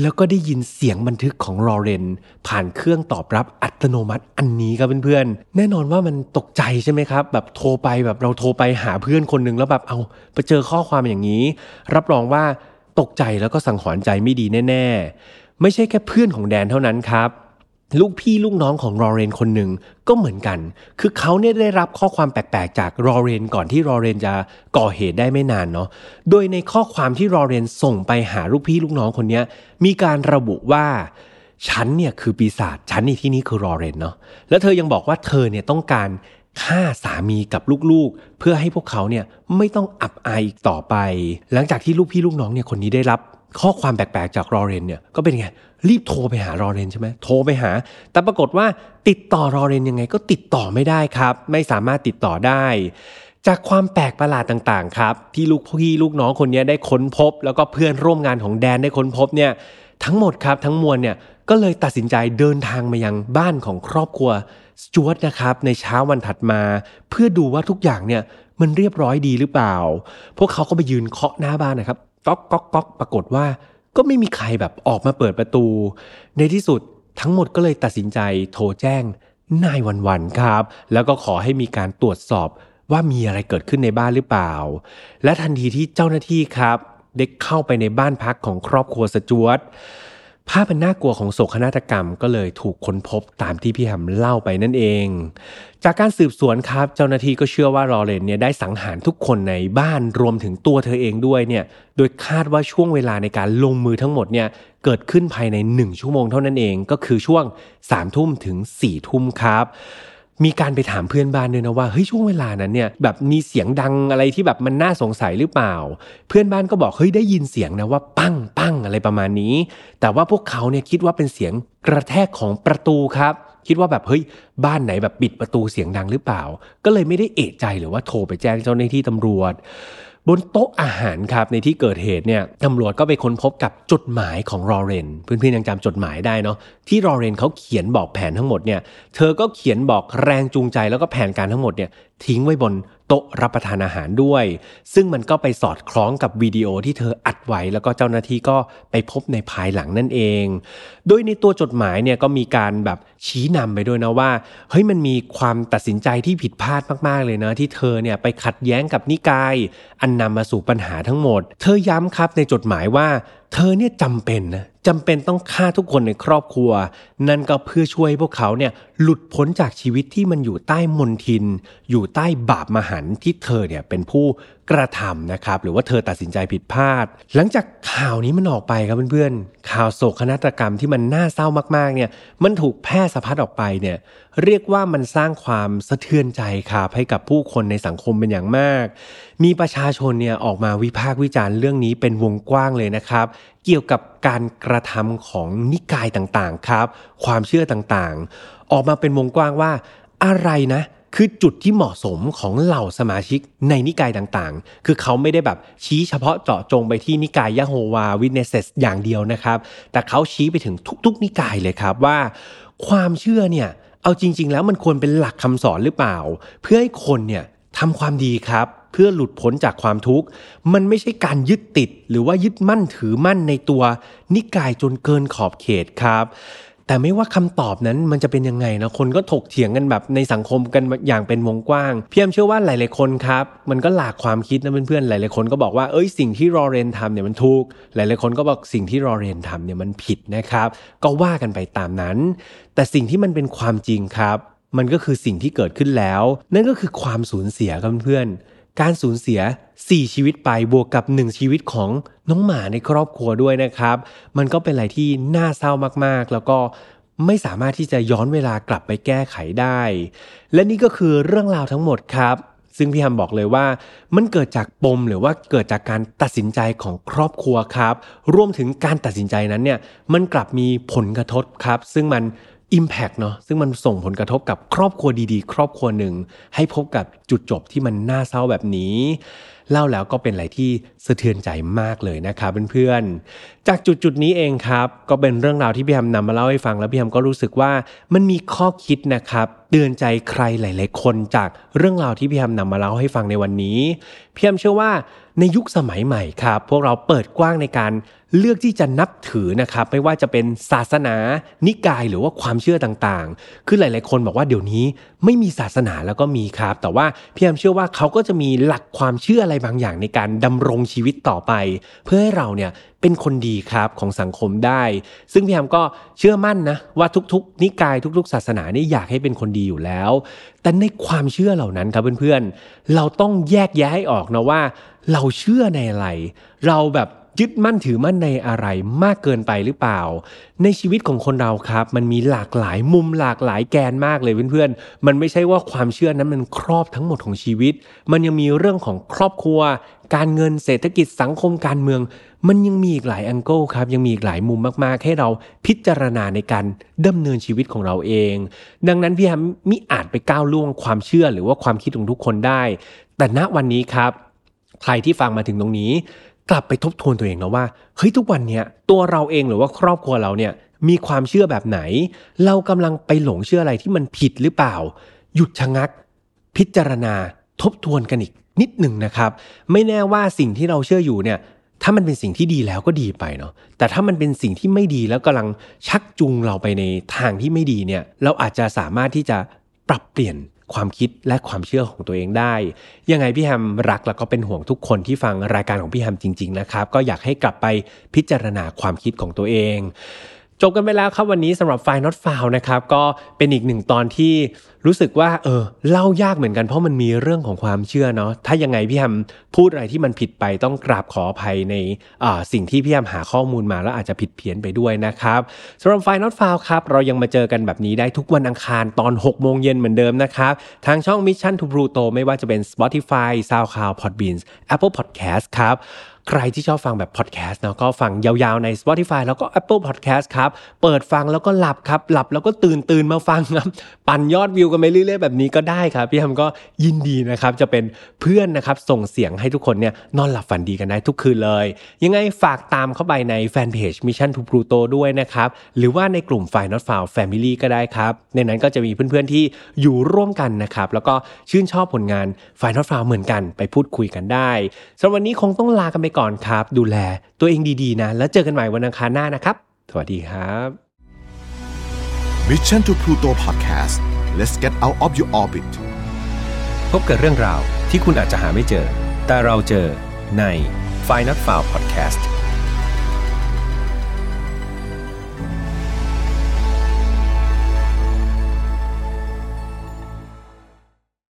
แล้วก็ได้ยินเสียงบันทึกของลอเรน ผ่านเครื่องตอบรับอัตโนมัติอันนี้ครับเพื่อนๆแน่นอนว่ามันตกใจใช่ไหมครับ แบบโทรไปแบบเราโทรไปหาเพื่อนคนหนึ่งแล้วแบบเอาไปเจอข้อความอย่างนี้ รับรองว่าตกใจแล้วก็สังหรณ์ใจไม่ดีแน่ ๆ ไม่ใช่แค่เพื่อนของแดนเท่านั้นครับ ลูกพี่ลูกน้องของรอเรนคนหนึ่งก็เหมือนกัน คือเขาเนี่ยได้รับข้อความแปลกๆ จากรอเรนก่อนที่รอเรนจะก่อเหตุได้ไม่นานเนาะ โดยในข้อความที่รอเรนส่งไปหาลูกพี่ลูกน้องคนนี้มีการระบุว่าฉันเนี่ยคือปีศาจฉันในที่นี้คือรอเรนเนาะ แล้วเธอยังบอกว่าเธอเนี่ยต้องการฆ่าสามีกับลูกๆ เพื่อให้พวกเขาเนี่ยไม่ต้องอับอายอีกต่อไป หลังจากที่ลูกพี่ลูกน้องเนี่ยคนนี้ได้รับ ข้อความแปลกๆจากรอเรนเนี่ยก็เป็นไง รีบโทรไปหารอเรนใช่ไหมโทรไปหา แต่ปรากฏว่าติดต่อรอเรนยังไงก็ติดต่อไม่ได้ครับ ไม่สามารถติดต่อได้ จากความแปลกประหลาดต่างๆครับ ที่ลูกพี่ลูกน้องคนนี้ได้ค้นพบ แล้วก็เพื่อนร่วมงานของแดนได้ค้นพบเนี่ยทั้งหมดครับทั้งมวลเนี่ยก็เลยตัดสินใจเดินทางมายังบ้านของครอบครัวสจวตนะครับในเช้าวันถัดมา เพื่อดูว่าทุกอย่างเนี่ยมันเรียบร้อยดีหรือเปล่า พวกเขาก็ไปยืนเคาะหน้าบ้านนะครับ ก๊อกก๊อกก๊อกปรากฏว่า ก็ไม่มีใครแบบออกมาเปิดประตู ในที่สุดทั้งหมดก็เลยตัดสินใจโทรแจ้งนายวันวันครับ แล้วก็ขอให้มีการตรวจสอบว่ามีอะไรเกิดขึ้นในบ้านหรือเปล่า และทันทีที่เจ้าหน้าที่ครับได้เข้าไปในบ้านพักของครอบครัวสจวต ภาพเป็นน่ากลัวของโศกนาฏกรรมก็เลยถูกค้นพบตามที่พี่แฮมเล่าไปนั่นเอง จากการสืบสวนครับ เจ้าหน้าที่ก็เชื่อว่ารอเรนเนี่ยได้สังหารทุกคนในบ้านรวมถึงตัวเธอเองด้วยเนี่ย โดยคาดว่าช่วงเวลาในการลงมือทั้งหมดเนี่ยเกิดขึ้นภายใน 1 ชั่วโมงเท่านั้นเองก็คือช่วง3ามทุ่มถึง4ี่ทุ่มครับ มีการไปถามเพื่อนบ้านด้วยนะว่าเฮ้ยช่วงเวลานั้นเนี่ยแบบมีเสียงดังอะไรที่แบบมันน่าสงสัยหรือเปล่า เพื่อนบ้านก็บอกเฮ้ยได้ยินเสียงนะว่าปั้งปั้งอะไรประมาณนี้ แต่ว่าพวกเขาเนี่ยคิดว่าเป็นเสียงกระแทกของประตูครับ คิดว่าแบบเฮ้ยบ้านไหนแบบปิดประตูเสียงดังหรือเปล่า ก็เลยไม่ได้เอะใจหรือว่าโทรไปแจ้งเจ้าหน้าที่ตำรวจ บนโต๊ะอาหารครับในที่เกิดเหตุเนี่ยตำรวจก็ไปค้นพบกับจดหมายของรอเรนเพื่อนๆยังจำจดหมายได้เนาะที่รอเรนเขาเขียนบอกแผนทั้งหมดเนี่ยเธอก็เขียนบอกแรงจูงใจแล้วก็แผนการทั้งหมดเนี่ยทิ้งไว้บน โต๊ะรับประทานอาหารด้วย ซึ่งมันก็ไปสอดคล้องกับวิดีโอที่เธออัดไว้ แล้วก็เจ้าหน้าที่ก็ไปพบในภายหลังนั่นเอง โดยในตัวจดหมายเนี่ยก็มีการแบบชี้นำไปด้วยนะว่าเฮ้ยมันมีความตัดสินใจที่ผิดพลาดมากๆเลยนะ ที่เธอเนี่ยไปขัดแย้งกับนิกาย อันนำมาสู่ปัญหาทั้งหมด เธอย้ำครับในจดหมายว่าเธอเนี่ยจำเป็นนะจำเป็นต้องฆ่าทุกคนในครอบครัว นั่นก็เพื่อช่วยพวกเขาเนี่ยหลุดพ้นจากชีวิตที่มันอยู่ใต้มนทิน อยู่ใต้บาปมหันที่เธอเนี่ยเป็นผู้ กระทำนะครับ หรือว่าเธอตัดสินใจผิดพลาด หลังจากข่าวนี้มันออกไปครับเพื่อนๆ ข่าวโศกนาฏกรรมที่มันน่าเศร้ามากๆเนี่ยมันถูกแพร่สะพัดออกไปเนี่ยเรียกว่ามันสร้างความสะเทือนใจครับให้กับผู้คนในสังคมเป็นอย่างมาก มีประชาชนเนี่ยออกมาวิพากษ์วิจารณ์เรื่องนี้เป็นวงกว้างเลยนะครับ เกี่ยวกับการกระทำของนิกายต่างๆครับ ความเชื่อต่างๆ ออกมาเป็นวงกว้างว่าอะไรนะ คือจุดที่เหมาะสมของเหล่าสมาชิกในนิกายต่างๆ คือเขาไม่ได้แบบชี้เฉพาะเจาะจงไปที่นิกายยะโฮวาวินเนเซสอย่างเดียวนะครับ แต่เขาชี้ไปถึงทุกๆนิกายเลยครับว่า ความเชื่อเนี่ยเอาจริง ๆ แล้วมันควรเป็นหลักคำสอนหรือเปล่า เพื่อให้คนเนี่ยทำความดีครับเพื่อหลุดพ้นจากความทุกข์ มันไม่ใช่การยึดติด หรือว่ายึดมั่นถือมั่นในตัวนิกายจนเกินขอบเขตครับ แต่ไม่ว่าคำตอบนั้นมันจะเป็นยังไงนะคนก็ถกเถียงกันแบบในสังคมกันอย่างเป็นวงกว้างพี่ยมเชื่อว่าหลาย ๆ คนครับ มันก็หลากความคิดนะเพื่อนๆหลาย ๆ คนก็บอกว่าเอ้ยสิ่งที่รอเรนทำเนี่ยมันถูก หลาย ๆ คนก็บอกสิ่งที่รอเรนทำเนี่ยมันผิดนะครับก็ว่ากันไปตามนั้น แต่สิ่งที่มันเป็นความจริงครับ มันก็คือสิ่งที่เกิดขึ้นแล้ว นั่นก็คือความสูญเสียเพื่อน การสูญเสีย 4 ชีวิตไปบวกกับ 1 ชีวิตของน้องหมาในครอบครัวด้วยนะครับ มันก็เป็นอะไรที่น่าเศร้ามากๆ แล้วก็ไม่สามารถที่จะย้อนเวลากลับไปแก้ไขได้ และนี่ก็คือเรื่องราวทั้งหมดครับ ซึ่งพี่ฮัมบอกเลยว่า มันเกิดจากปมหรือว่าเกิดจากการตัดสินใจของครอบครัวครับ รวมถึงการตัดสินใจนั้นเนี่ยมันกลับมีผลกระทบครับ ซึ่งมัน Impact เนาะซึ่งมันส่งผลกระทบกับครอบครัวดีๆ ครอบครัวหนึ่ง ให้พบกับจุดจบที่มันน่าเศร้าแบบนี้ เล่าแล้วก็เป็นอะไรที่สะเทือนใจมากเลยนะครับเพื่อนๆ จากจุดจุดนี้เองครับ ก็เป็นเรื่องราวที่พี่ฮัมนำมาเล่าให้ฟังแล้วพี่ฮัมก็รู้สึกว่ามันมีข้อคิดนะครับเตือนใจใครหลาย ๆ คนจากเรื่องราวที่พี่ฮัมนำมาเล่าให้ฟังในวันนี้พี่ฮัมเชื่อว่าในยุคสมัยใหม่ครับ พวกเราเปิดกว้างในการเลือกที่จะนับถือนะครับ ไม่ว่าจะเป็นศาสนา นิกายหรือว่าความเชื่อต่างๆ คือหลาย ๆ คนบอกว่าเดี๋ยวนี้ไม่มีศาสนาแล้วก็มีครับ แต่ว่าพี่แอมเชื่อว่าเขาก็จะมีหลักความเชื่ออะไรบางอย่างในการดำรงชีวิตต่อไป เพื่อให้เราเนี่ยเป็นคนดีครับของสังคมได้ ซึ่งพี่แฮมก็เชื่อมั่นนะว่าทุกๆ นิกายทุก ๆ ศาสนานี่อยากให้เป็นคนดีอยู่แล้ว แต่ในความเชื่อเหล่านั้นครับเพื่อนๆเราต้องแยกแยะให้ออกนะว่า เราเชื่อในอะไร เราแบบ ยึดมั่นถือมั่นในอะไรมากเกินไปหรือเปล่า ในชีวิตของคนเราครับ มันมีหลากหลายมุมหลากหลายแกนมากเลยเพื่อนๆ มันไม่ใช่ว่าความเชื่อนั้นมันครอบทั้งหมดของชีวิต มันยังมีเรื่องของครอบครัว การเงินเศรษฐกิจสังคมการเมือง มันยังมีอีกหลายแองเกิลครับยังมีอีกหลายมุมมากๆ ให้เราพิจารณาในการดำเนินชีวิตของเราเอง ดังนั้นพี่แฮมมิอาจไปก้าวล่วงความเชื่อหรือว่าความคิดของทุกคนได้ แต่ณวันนี้ครับใครที่ฟังมาถึงตรงนี้ กลับไปทบทวนตัวเองนะว่าเฮ้ยทุกวันเนี้ยตัวเราเองหรือว่าครอบครัวเราเนี่ยมีความเชื่อแบบไหน เรากำลังไปหลงเชื่ออะไรที่มันผิดหรือเปล่า หยุดชะงัก พิจารณาทบทวนกันอีกนิดหนึ่งนะครับ ไม่แน่ว่าสิ่งที่เราเชื่ออยู่เนี่ยถ้ามันเป็นสิ่งที่ดีแล้วก็ดีไปเนาะแต่ถ้ามันเป็นสิ่งที่ไม่ดีแล้วกำลังชักจูงเราไปในทางที่ไม่ดีเนี่ยเราอาจจะสามารถที่จะปรับเปลี่ยน ความคิดและความเชื่อของตัวเองได้ ยังไงพี่แฮมรักแล้วก็เป็นห่วงทุกคนที่ฟังรายการของพี่แฮมจริง ๆ นะครับ ก็อยากให้กลับไปพิจารณาความคิดของตัวเอง จบกันไปแล้วครับวันนี้สำหรับไฟนอตฟาวนะครับก็เป็นอีกหนึ่งตอนที่รู้สึกว่าเออเล่ายากเหมือนกันเพราะมันมีเรื่องของความเชื่อเนาะถ้ายังไงพี่แฮมพูดอะไรที่มันผิดไปต้องกราบขออภัยในสิ่งที่พี่แฮมหาข้อมูลมาแล้วอาจจะผิดเพี้ยนไปด้วยนะครับสำหรับไฟนอตฟาวครับเรายังมาเจอกันแบบนี้ได้ทุกวันอังคารตอน6โมงเย็นเหมือนเดิมนะครับทางช่อง Mission to Pluto ไม่ว่าจะเป็น Spotify SoundCloud Podbeans Apple Podcast ครับ ใครที่ชอบฟังแบบพอดแคสต์เนาะก็ฟังยาวๆใน Spotify แล้วก็ Apple Podcast ครับ เปิดฟังแล้วก็หลับครับ หลับแล้วก็ตื่นตื่นมาฟังครับ ปั่นยอดวิวกันไปเรื่อยๆแบบนี้ก็ได้ครับ พี่ทำก็ยินดีนะครับ จะเป็นเพื่อนนะครับ ส่งเสียงให้ทุกคนเนี่ยนอนหลับฝันดีกันได้ทุกคืนเลย ยังไงฝากตามเข้าไปในแฟนเพจ Mission to Pluto ด้วยนะครับ หรือว่าในกลุ่ม f i n a l f i l e Family ก็ได้ครับ ในนั้นก็จะมีเพื่อนๆที่อยู่ร่วมกันนะครับแล้วก็ชื่นชอบผลงาน f i n a l f i l e เหมือนกันไปพูดคุยกันได้สำหรับวันนี้คงต้องลากันไปก่อนครับ ดูแลตัวเองดีๆนะ แล้วเจอกันใหม่วันอังคารหน้านะครับ สวัสดีครับ Mission to Pluto Podcast let's get out of your orbit พบกับเรื่องราวที่คุณอาจจะหาไม่เจอ แต่เราเจอใน f i n a l f i l e Podcast